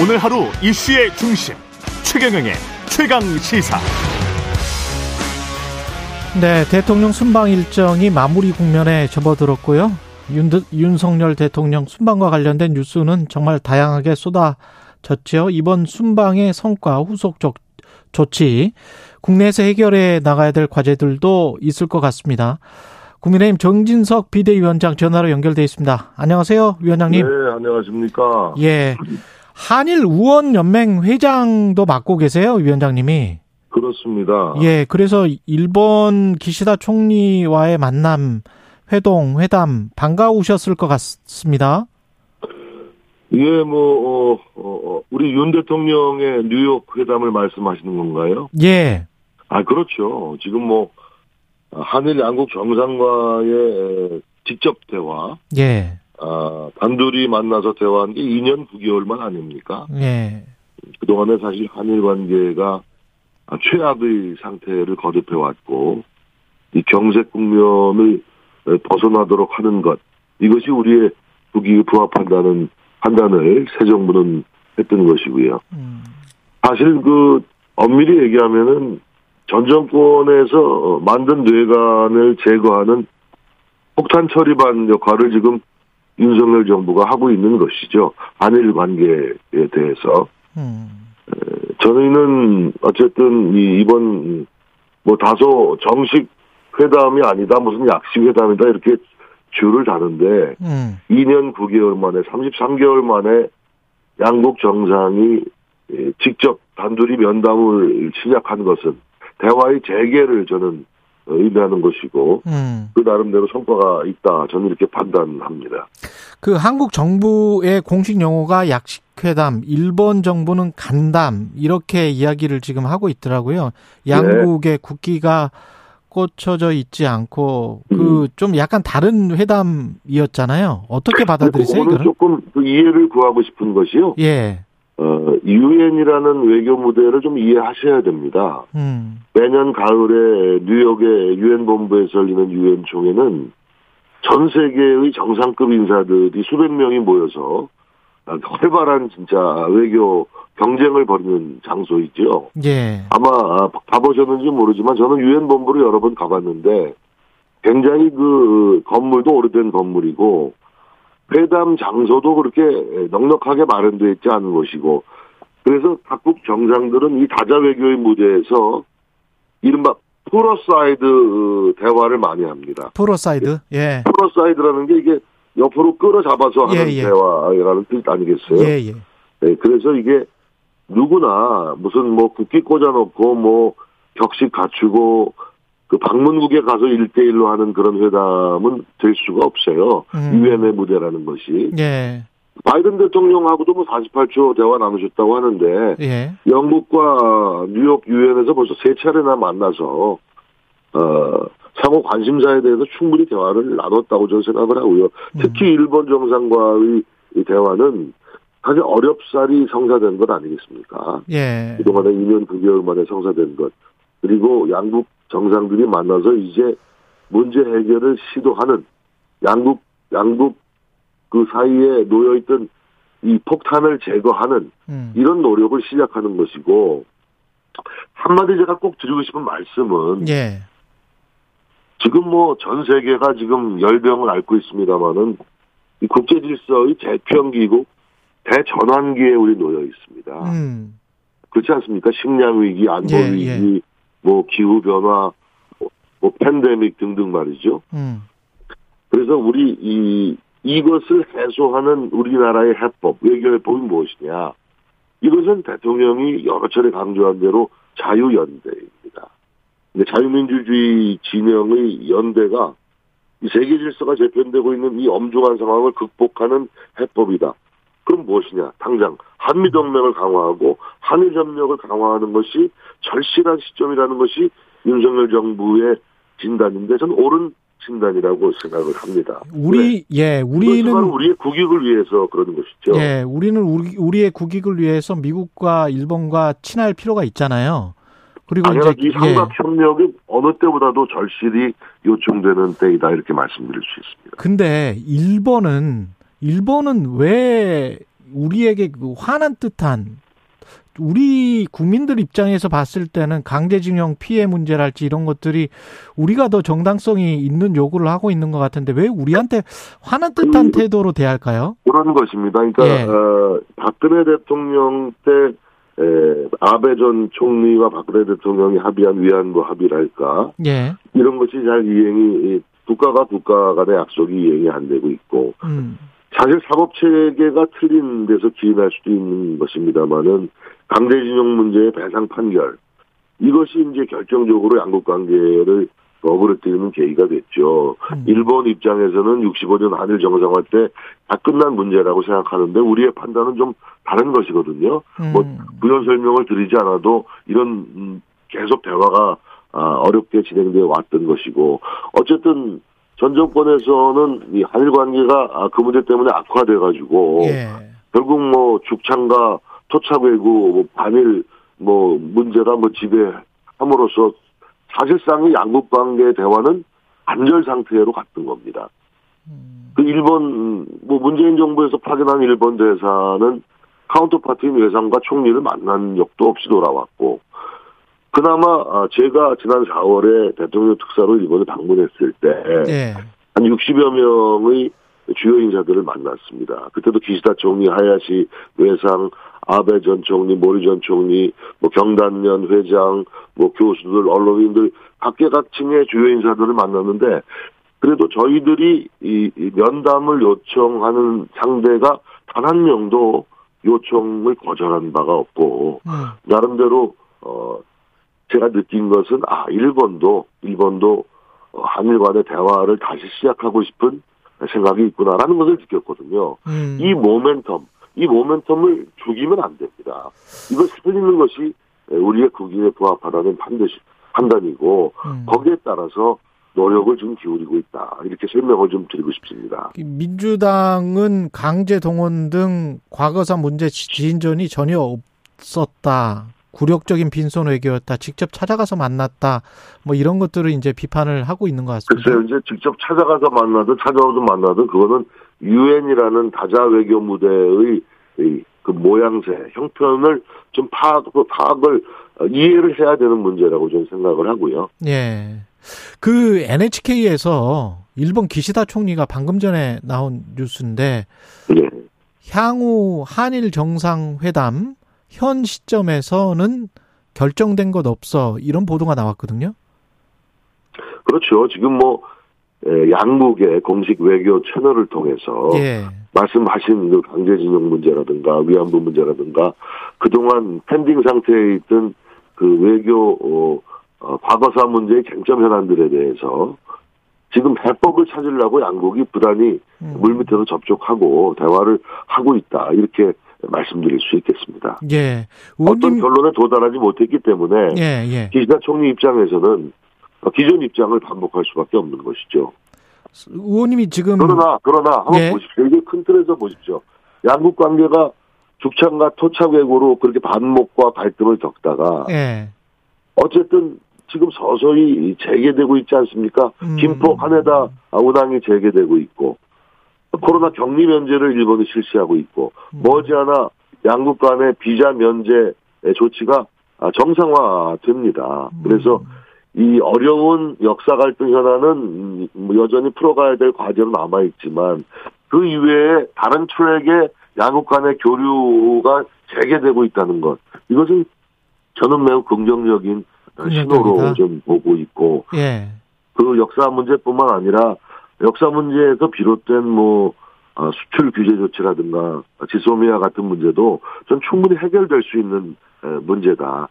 오늘 하루 이슈의 중심 최경영의 최강 시사. 네, 대통령 순방 일정이 마무리 국면에 접어들었고요. 윤, 윤석열 대통령 순방과 관련된 뉴스는 정말 다양하게 쏟아졌죠. 이번 순방의 성과, 후속 조, 조치, 국내에서 해결해 나가야 될 과제들도 있을 것 같습니다. 국민의힘 정진석 비대위원장 전화로 연결돼 있습니다. 안녕하세요, 위원장님. 네, 안녕하십니까. 예. 한일 우원 연맹 회장도 맡고 계세요, 위원장님이. 그렇습니다. 예, 그래서 일본 기시다 총리와의 만남, 회동, 회담 반가우셨을 것 같습니다. 예, 뭐, 어, 어, 우리 윤 대통령의 뉴욕 회담을 말씀하시는 건가요? 예. 아, 그렇죠. 지금 뭐, 한일 양국 정상과의 직접 대화, 예. 아, 단둘이 만나서 대화한 게 2년 9개월만 아닙니까? 예. 그동안에 사실 한일 관계가 최악의 상태를 거듭해 왔고, 이 경색 국면을 벗어나도록 하는 것, 이것이 우리의 국익에 부합한다는 판단을 새 정부는 했던 것이고요. 음. 사실 그 엄밀히 얘기하면은 전 정권에서 만든 뇌관을 제거하는 폭탄 처리반 역할을 지금 윤석열 정부가 하고 있는 것이죠. 한일 관계에 대해서. 음. 저희는 어쨌든 이 이번 뭐 다소 정식 회담이 아니다 무슨 약식 회담이다 이렇게 줄을 다는데 음. 2년 9개월 만에 33개월 만에 양국 정상이 직접 단둘이 면담을 시작한 것은 대화의 재개를 저는 의미하는 것이고 음. 그 나름대로 성과가 있다 저는 이렇게 판단합니다. 그 한국 정부의 공식 용어가 약식회담, 일본 정부는 간담 이렇게 이야기를 지금 하고 있더라고요. 양국의 국기가 꽂혀져 있지 않고 그좀 약간 다른 회담이었잖아요. 어떻게 받아들이세요? 그거는? 조금 그 이해를 구하고 싶은 것이요. 예. 어, 유엔이라는 외교 무대를 좀 이해하셔야 됩니다. 음. 매년 가을에 뉴욕의 유엔 본부에서 열리는 유엔 총회는 전 세계의 정상급 인사들이 수백 명이 모여서 활발한 진짜 외교 경쟁을 벌이는 장소이죠. 예. 아마 가보셨는지 모르지만 저는 유엔 본부를 여러 번 가봤는데 굉장히 그 건물도 오래된 건물이고 회담 장소도 그렇게 넉넉하게 마련되어 있지 않은 것이고 그래서 각국 정상들은 이 다자 외교의 무대에서 이른바 pull-aside 대화를 많이 합니다. pull-aside. 예. pull-aside라는 게 이게 옆으로 끌어잡아서 하는 예, 예. 대화라는 뜻 아니겠어요? 예, 예. 네, 그래서 이게 누구나 무슨 뭐 국기 꽂아놓고 뭐 격식 갖추고 그 방문국에 가서 일대일로 하는 그런 회담은 될 수가 없어요. 음. 유엔의 무대라는 것이. 예. 바이든 대통령하고도 뭐 48초 대화 나누셨다고 하는데 예. 영국과 뉴욕 유엔에서 벌써 세 차례나 만나서 어 상호 관심사에 대해서 충분히 대화를 나눴다고 저는 생각을 하고요. 특히 일본 정상과의 이 대화는 사실 어렵사리 성사된 것 아니겠습니까? 예. 그동안에 2년 9개월 만에 성사된 것. 그리고 양국 정상들이 만나서 이제 문제 해결을 시도하는 양국, 양국 그 사이에 놓여 있던 이 폭탄을 제거하는 음. 이런 노력을 시작하는 것이고, 한마디 제가 꼭 드리고 싶은 말씀은 예. 지금 뭐 전 세계가 지금 열병을 앓고 있습니다만은 이 국제 질서의 재편기고 대전환기에 우리 놓여 있습니다. 음. 그렇지 않습니까? 식량 위기, 안보 예, 위기, 뭐 기후 변화, 뭐, 뭐 팬데믹 등등 말이죠. 음. 그래서 우리 이 이것을 해소하는 우리나라의 해법, 외교 해법이 무엇이냐? 이것은 대통령이 여러 차례 강조한 대로 자유연대입니다. 근데 자유민주주의 진영의 연대가 이 세계 질서가 재편되고 있는 이 엄중한 상황을 극복하는 해법이다. 그럼 무엇이냐? 당장 한미동맹을 강화하고 한일 협력을 강화하는 것이 절실한 시점이라는 것이 윤석열 정부의 진단인데 저는 옳은 진단이라고 생각을 합니다. 우리 예, 우리는 우리의 국익을 위해서 그러는 것이죠. 예, 우리는 우리, 우리의 국익을 위해서 미국과 일본과 친할 필요가 있잖아요. 그리고 당연히 이제 이 삼각 협력이 어느 때보다도 절실히 요청되는 때이다 이렇게 말씀드릴 수 있습니다. 근데 일본은 일본은 왜 우리에게 그 화난 듯한 우리 국민들 입장에서 봤을 때는 강제징용 피해 문제랄지 이런 것들이 우리가 더 정당성이 있는 요구를 하고 있는 것 같은데 왜 우리한테 화난 듯한 태도로 대할까요? 그런 것입니다. 그러니까 예. 어, 박근혜 대통령 때 에, 아베 전 총리와 박근혜 대통령이 합의한 위안부 합의랄까 예. 이런 것이 잘 이행이 이 국가가 국가 간의 약속이 이행이 안 되고 있고 음. 사실 사법 체계가 틀린 데서 기인할 수도 있는 것입니다만은 강제징용 문제의 배상 판결 이것이 이제 결정적으로 양국 관계를 어그러뜨리는 계기가 됐죠. 음. 일본 입장에서는 65년 한일 정상화 때 다 끝난 문제라고 생각하는데 우리의 판단은 좀 다른 것이거든요. 뭐 음. 부연 설명을 드리지 않아도 이런 음, 계속 대화가 아, 어렵게 진행되어 왔던 것이고 어쨌든 전 정권에서는 이 한일 관계가 아, 그 문제 때문에 악화돼 가지고 예. 결국 뭐 죽창과 토착 외구 뭐 반일 뭐 문제가 뭐 지배함으로써 사실상의 양국 관계 대화는 안절 상태로 갔던 겁니다. 그 일본 뭐 문재인 정부에서 파견한 일본 대사는 카운터파트인 외상과 총리를 만난 적도 없이 돌아왔고 그나마 아, 제가 지난 4월에 대통령 특사로 일본을 방문했을 때한 예. 60여 명의 주요 인사들을 만났습니다. 그때도 기시다 총리, 하야시 외상, 아베 전 총리, 모리 전 총리, 뭐 경단련 회장, 뭐 교수들, 언론인들 각계각층의 주요 인사들을 만났는데 그래도 저희들이 이, 이 면담을 요청하는 상대가 단 한 명도 요청을 거절한 바가 없고 음. 나름대로 어 제가 느낀 것은 아 일본도 일본도 어, 한일 간의 대화를 다시 시작하고 싶은 생각이 있구나라는 것을 느꼈거든요. 음. 이 모멘텀, 이 모멘텀을 죽이면 안 됩니다. 이걸 살리는 것이 우리의 국익에 부합하다는 반드시 판단이고 음. 거기에 따라서 노력을 좀 기울이고 있다. 이렇게 설명을 좀 드리고 싶습니다. 민주당은 강제 동원 등 과거사 문제 지- 지인전이 전혀 없었다. 굴욕적인 빈손 외교였다. 직접 찾아가서 만났다. 뭐 이런 것들을 이제 비판을 하고 있는 것 같습니다. 글쎄요, 이제 직접 찾아가서 만나든 찾아오든 만나든 그거는 유엔이라는 다자 외교 무대의 이그 모양새, 형편을 좀 파악, 그 파악을 어, 이해를 해야 되는 문제라고 저는 생각을 하고요. 예. 그 NHK에서 일본 기시다 총리가 방금 전에 나온 뉴스인데 예. 향후 한일 정상회담 현 시점에서는 결정된 것 없어 이런 보도가 나왔거든요. 그렇죠. 지금 뭐 에, 양국의 공식 외교 채널을 통해서 예. 말씀하신 그 강제징용 문제라든가 위안부 문제라든가 그동안 펜딩 상태에 있던 그 외교 어, 어, 과거사 문제의 쟁점 현안들에 대해서 지금 해법을 찾으려고 양국이 부단히 음. 물밑에서 접촉하고 대화를 하고 있다 이렇게 말씀드릴 수 있겠습니다. 예. 어떤 의원님 결론에 도달하지 못했기 때문에 예, 예. 기시다 총리 입장에서는 어, 기존 입장을 반복할 수밖에 없는 것이죠. 의원님이 지금 그러나 그러나 한번 예. 보십시오. 이게 큰 틀에서 보십시오. 양국 관계가 죽창과 토착 외고로 그렇게 반목과 갈등을 겪다가 예. 어쨌든 지금 서서히 재개되고 있지 않습니까? 음. 김포 하네다 운항이 재개되고 있고 코로나 격리 면제를 일본이 실시하고 있고 음. 머지않아 양국 간의 비자 면제 조치가 정상화됩니다. 그래서 음. 이 어려운 역사 갈등 현안은 뭐 여전히 풀어가야 될 과제는 남아 있지만 그 이외에 다른 트랙에 양국 간의 교류가 재개되고 있다는 것 이것은 저는 매우 긍정적인 신호로. 좀 보고 있고 예. 그 역사 문제뿐만 아니라 역사 문제에서 비롯된 뭐 어, 수출 규제 조치라든가 지소미아 같은 문제도 전 충분히 해결될 수 있는 에, 문제다.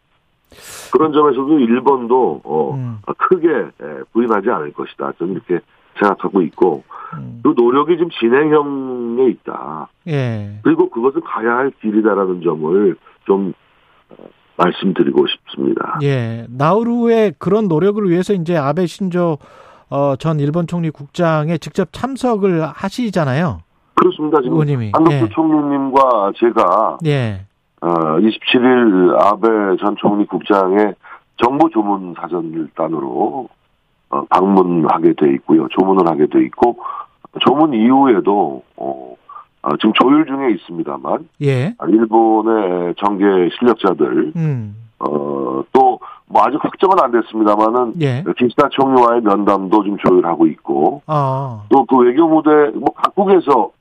그런 점에서도 일본도 어, 음. 크게 에, 부인하지 않을 것이다. 저는 이렇게 생각하고 있고 음. 그 노력이 지금 진행형에 있다. 예. 그리고 그것은 가야 할 길이다라는 점을 좀 어, 말씀드리고 싶습니다. 예. 나우루의 그런 노력을 위해서 이제 아베 신조 어, 전 일본 총리 국장에 직접 참석을 하시잖아요. 그렇습니다. 지금 의원님이. 한덕수 예. 총리님과 제가 예. 어, 27일 아베 전 총리 국장의 정보 조문 사전일단으로 어, 방문하게 돼 있고요. 조문을 하게 돼 있고 조문 이후에도 어, 아, 지금 조율 중에 있습니다만 예. 아, 일본의 정계 실력자들 음. 어, 또, 뭐, 아직 확정은 안 됐습니다만은, 예. 기시다 총리와의 면담도 지금 조율하고 있고, 아. 또그 외교 무대, 뭐, 각국에서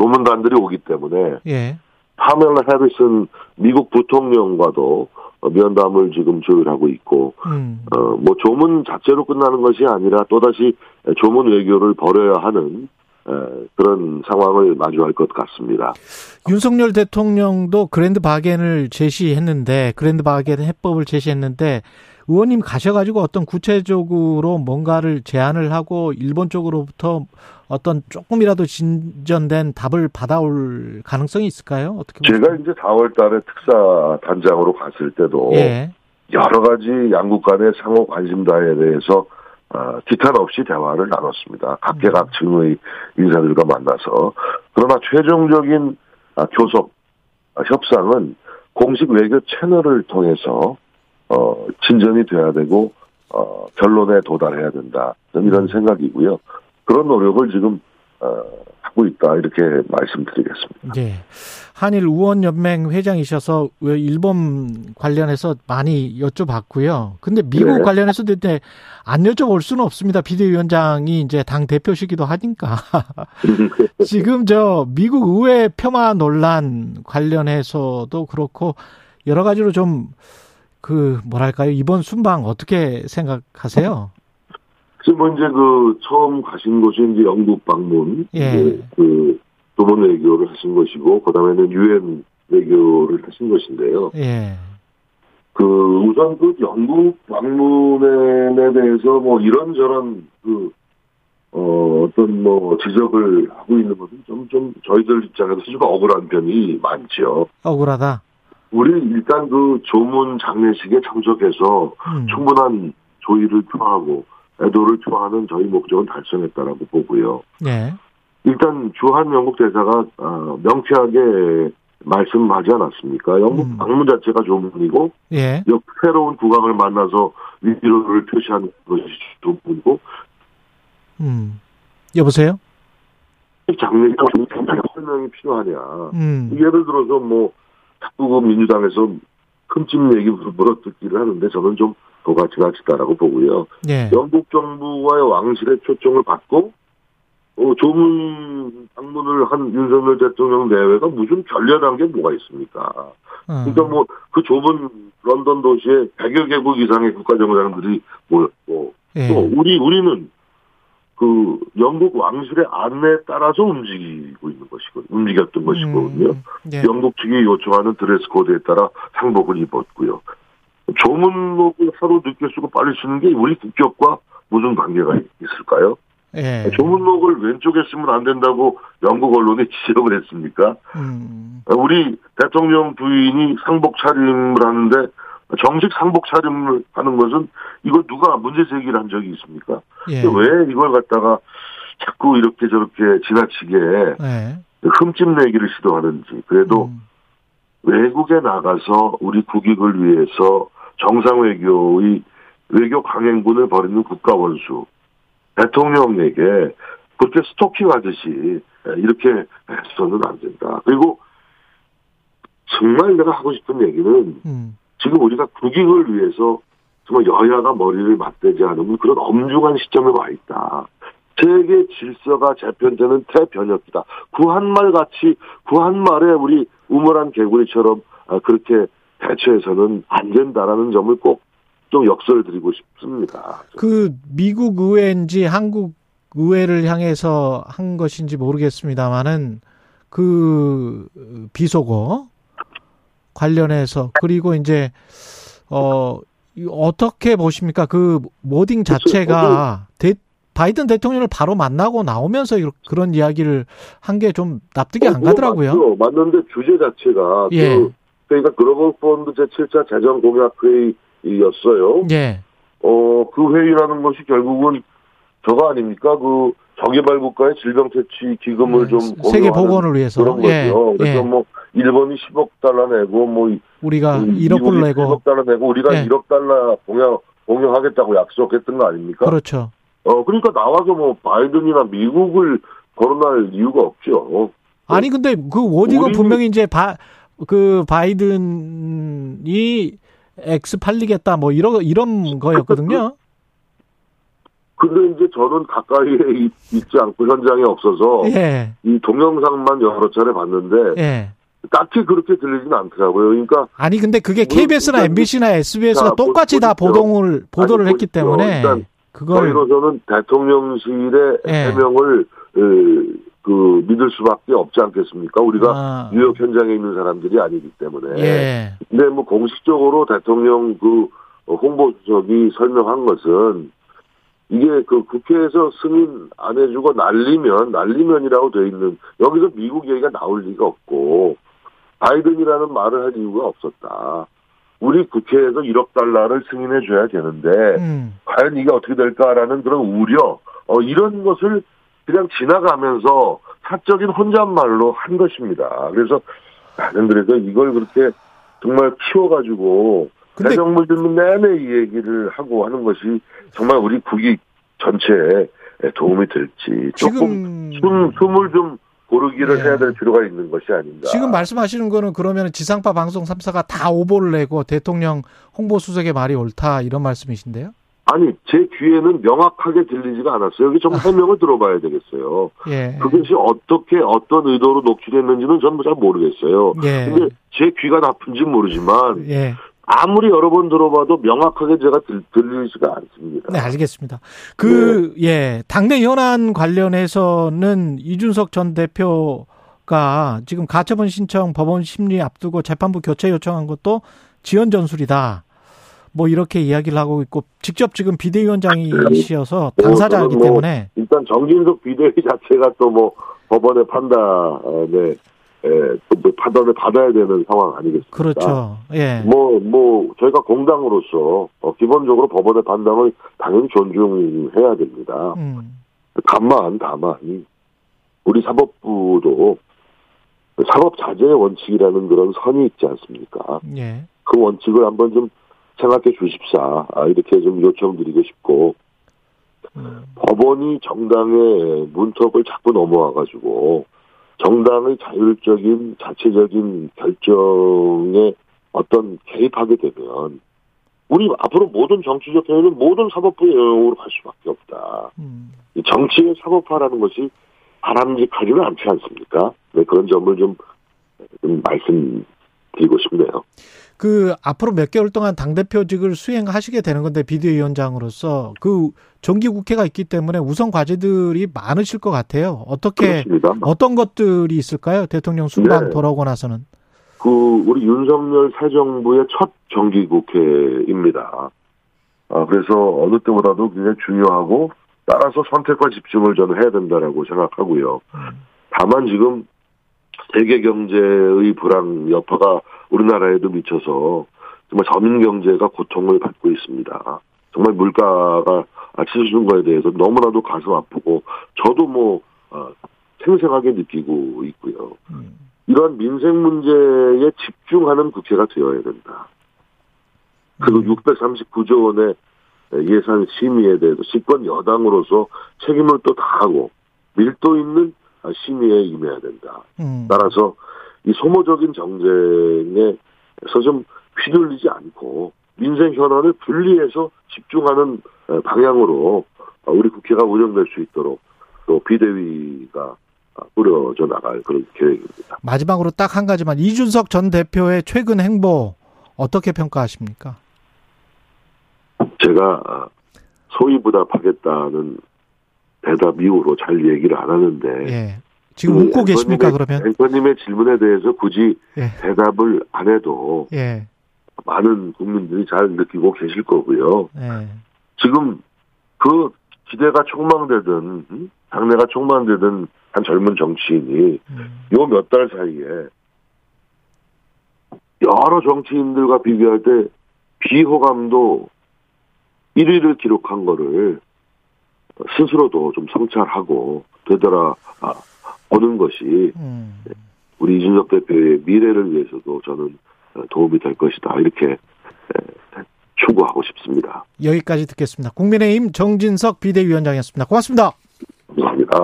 조문단들이 오기 때문에, 예. 파멜라 해리슨 미국 부통령과도 어, 면담을 지금 조율하고 있고, 음. 어, 뭐, 조문 자체로 끝나는 것이 아니라 또 다시 조문 외교를 벌여야 하는, 에, 그런 상황을 마주할 것 같습니다. 윤석열 대통령도 그랜드 바겐을 제시했는데 그랜드 바겐 해법을 제시했는데 의원님 가셔가지고 어떤 구체적으로 뭔가를 제안을 하고 일본 쪽으로부터 어떤 조금이라도 진전된 답을 받아올 가능성이 있을까요? 어떻게 제가 이제 4월 달에 특사 단장으로 갔을 때도, 예. 여러 가지 양국 간의 상호 관심사에 대해서 어, 기탄 없이 대화를 나눴습니다. 각계각층의 인사들과 만나서 그러나 최종적인 아, 교섭 아, 협상은 공식 외교 채널을 통해서 어, 진전이 돼야 되고 어, 결론에 도달해야 된다. 이런 생각이고요. 그런 노력을 지금 어, 하고 있다 이렇게 말씀드리겠습니다. 예. 한일 우원 연맹 회장이셔서 왜 일본 관련해서 많이 여쭤봤고요. 근데 미국 네. 관련해서도 이제 안 여쭤볼 수는 없습니다. 비대위원장이 이제 당 대표시기도 하니까. 지금 저 미국 의회 폄하 논란 관련해서도 그렇고 여러 가지로 좀 그 뭐랄까요 이번 순방 어떻게 생각하세요? 지금 이제 그 처음 가신 곳이 이제 영국 방문, 예. 이제 그 도문 외교를 하신 것이고, 그 다음에는 유엔 외교를 하신 것인데요. 예, 그 우선 그 영국 방문에 대해서 뭐 이런저런 그 어, 어떤 뭐 지적을 하고 있는 것은 좀, 좀 저희들 입장에서 좀 억울한 편이 많죠. 억울하다. 우리 일단 그 조문 장례식에 참석해서 음. 충분한 조의를 표하고 애도를 표하는 저희 목적은 달성했다라고 보고요. 예, 일단 주한 영국 대사가 어, 명쾌하게 말씀하지 않았습니까? 영국 음. 방문 자체가 조문이고 예, 역 새로운 국왕을 만나서 위로를 표시하는 것이 조문이고 음. 여보세요? 장례가 설명이 필요하냐? 음. 예를 들어서 뭐 자꾸 그 민주당에서 흠집 얘기 물어뜯기를 하는데 저는 좀 그가 지나치다라고 보고요. 예. 영국 정부와의 왕실의 초청을 받고 어, 조문 방문을 한 윤석열 대통령 내외가 무슨 결렬한 게 뭐가 있습니까? 어. 그러니까 뭐 그 좁은 런던 도시에 100여 개국 이상의 국가 정상들이 모였고 예. 또 우리 우리는 그 영국 왕실의 안내에 따라서 움직이고 있는 것이고 움직였던 것이거든요. 음, 예. 영국 측이 요청하는 드레스 코드에 따라 상복을 입었고요. 조문록을 하루 늦게 쓰고 빨리 쓰는 게 우리 국격과 무슨 관계가 있을까요? 예. 조문록을 왼쪽에 쓰면 안 된다고 영국 언론이 지적을 했습니까? 음. 우리 대통령 부인이 상복 차림을 하는데 정식 상복 차림을 하는 것은 이거 누가 문제 제기를 한 적이 있습니까? 예. 왜 이걸 갖다가 자꾸 이렇게 저렇게 지나치게 예. 흠집 내기를 시도하는지 그래도 음. 외국에 나가서 우리 국익을 위해서 정상 외교의 외교 강행군을 벌이는 국가 원수 대통령에게 그렇게 스토킹 하듯이 이렇게 해서는 안 된다. 그리고 정말 내가 하고 싶은 얘기는 음. 지금 우리가 국익을 위해서 정말 여야가 머리를 맞대지 않으면 그런 엄중한 시점에 와 있다. 세계 질서가 재편되는 태변혁이다. 구한말 같이 구한말에 우리 우물한 개구리처럼 아, 그렇게 대처해서는 안 된다라는 점을 꼭 좀 역설을 드리고 싶습니다. 그 미국 의회인지 한국 의회를 향해서 한 것인지 모르겠습니다만은 그 비속어 관련해서 그리고 이제 어 어떻게 보십니까? 그 모딩 자체가 대, 바이든 대통령을 바로 만나고 나오면서 그런 이야기를 한 게 좀 납득이 안 가더라고요. 맞죠. 맞는데 주제 자체가 예. 그, 그러니까 글로벌 펀드 제7차 재정 공약 회의였어요. 예. 어, 그 회의라는 것이 결국은 저거 아닙니까? 그 저개발 국가의 질병 퇴치 기금을 좀 음, 세계 복원을 위해서 그런 예. 거죠. 그래서 예. 뭐 일본이 10억 달러 내고 뭐 우리가 음, 1억 불 내고 10억 달러 내고 우리가 예. 1억 달러 공유 공유하겠다고 약속했던 거 아닙니까? 그렇죠. 어 그러니까 나와서 뭐 바이든이나 미국을 거론할 이유가 없죠. 아니 근데 그 워딩은 분명히 이제 바, 그 바이든이 X 팔리겠다 뭐 이런 이런 거였거든요. 근데 이제 저는 가까이에 있- 있지 않고 현장에 없어서 예. 이 동영상만 여러 차례 봤는데 예. 딱히 그렇게 들리진 않더라고요. 그러니까 아니 근데 그게 뭐, KBS나 MBC나 SBS가 자, 똑같이 다. 보도를 보도를 아니, 했기. 때문에 그걸 저희로서는 대통령실의 예. 해명을 그, 그 믿을 수밖에 없지 않겠습니까? 우리가 아, 뉴욕 현장에 있는 사람들이 아니기 때문에. 예. 근데 뭐 공식적으로 대통령 그 홍보수석이 설명한 것은 이게 그 국회에서 승인 안 해주고 날리면 날리면이라고 돼 있는 여기서 미국 얘기가 나올 리가 없고 바이든이라는 말을 할 이유가 없었다. 우리 국회에서 1억 달러를 승인해 줘야 되는데 음. 과연 이게 어떻게 될까라는 그런 우려 어, 이런 것을 그냥 지나가면서 사적인 혼잣말로 한 것입니다. 그래서 나는 그래서 이걸 그렇게 정말 키워가지고 근데- 대정부 질문 내내 이 얘기를 하고 하는 것이 정말 우리 국익 전체에 도움이 될지 조금 지금 숨, 숨을 좀 고르기를 예. 해야 될 필요가 있는 것이 아닌가. 지금 말씀하시는 거는 그러면 지상파 방송 3사가 다 오보를 내고 대통령 홍보수석의 말이 옳다 이런 말씀이신데요? 아니 제 귀에는 명확하게 들리지가 않았어요. 여기 좀 해명을 들어봐야 되겠어요. 예. 그것이 어떻게 어떤 의도로 녹취됐는지는 저는 잘 모르겠어요. 예. 근데 제 귀가 나쁜지 모르지만 예. 아무리 여러 번 들어봐도 명확하게 제가 들, 들리지가 않습니다. 네, 알겠습니다. 그, 예, 당내 현안 관련해서는 이준석 전 대표가 지금 가처분 신청 법원 심리 앞두고 재판부 교체 요청한 것도 지연 전술이다. 뭐 이렇게 이야기를 하고 있고 직접 지금 비대위원장이시어서 당사자이기 저는 뭐 때문에 일단 정진석 비대위 자체가 또 뭐 법원의 판단에 에, 또 판단을 받아야 되는 상황 아니겠습니까? 그렇죠. 예. 뭐, 뭐, 저희가 공당으로서, 어, 기본적으로 법원의 판단을 당연히 존중해야 됩니다. 음. 다만, 다만, 이 우리 사법부도 사법 자제의 원칙이라는 그런 선이 있지 않습니까? 예. 그 원칙을 한번 좀 생각해 주십사, 아, 이렇게 좀 요청드리고 싶고, 음. 법원이 정당의 문턱을 자꾸 넘어와 가지고, 정당의 자율적인, 자체적인 결정에 어떤 개입하게 되면, 우리 앞으로 모든 정치적 행위는 모든 사법부의 영역으로 갈 수밖에 없다. 음. 이 정치의 사법화라는 것이 바람직하지는 않지 않습니까? 네, 그런 점을 좀, 좀 말씀 드리고 싶네요. 그 앞으로 몇 개월 동안 당 대표직을 수행하시게 되는 건데 비대위원장으로서 그 정기 국회가 있기 때문에 우선 과제들이 많으실 것 같아요. 어떻게 그렇습니다. 어떤 것들이 있을까요? 대통령 순방 네. 돌아오고 나서는. 그 우리 윤석열 새 정부의 첫 정기 국회입니다. 아, 그래서 어느 때보다도 굉장히 중요하고 따라서 선택과 집중을 저는 해야 된다라고 생각하고요. 다만 지금 세계 경제의 불황 여파가 우리나라에도 미쳐서 정말 서민 경제가 고통을 받고 있습니다. 정말 물가가 치솟는 거에 대해서 너무나도 가슴 아프고 저도 뭐 어, 생생하게 느끼고 있고요. 음. 이러한 민생 문제에 집중하는 국회가 되어야 된다. 그리고 음. 639조 원의 예산 심의에 대해서 집권 여당으로서 책임을 또 다하고 밀도 있는 심의에 임해야 된다. 음. 따라서 이 소모적인 정쟁에서 좀 휘둘리지 않고 민생 현안을 분리해서 집중하는 어, 방향으로 어, 우리 국회가 운영될 수 있도록 또 비대위가 어, 꾸려져 나갈 그런 계획입니다. 마지막으로 딱 한 가지만 이준석 전 대표의 최근 행보 어떻게 평가하십니까? 제가 어, 소위 부답하겠다는 대답 이후로 잘 얘기를 안 하는데 예. 지금 웃고 계십니까 그러면? 앵커님의 질문에 대해서 굳이 예. 대답을 안 해도 예. 많은 국민들이 잘 느끼고 계실 거고요. 예. 지금 그 기대가 촉망되던 음? 당내가 촉망되던 한 젊은 정치인이 음. 요몇 달 사이에 여러 정치인들과 비교할 때 비호감도 1위를 기록한 거를 스스로도 좀 성찰하고 되돌아 아, 보는 것이 음. 우리 이준석 대표의 미래를 위해서도 저는 도움이 될 것이다 이렇게 에, 추구하고 싶습니다. 여기까지 듣겠습니다. 국민의힘 정진석 비대위원장이었습니다. 고맙습니다. 감사합니다.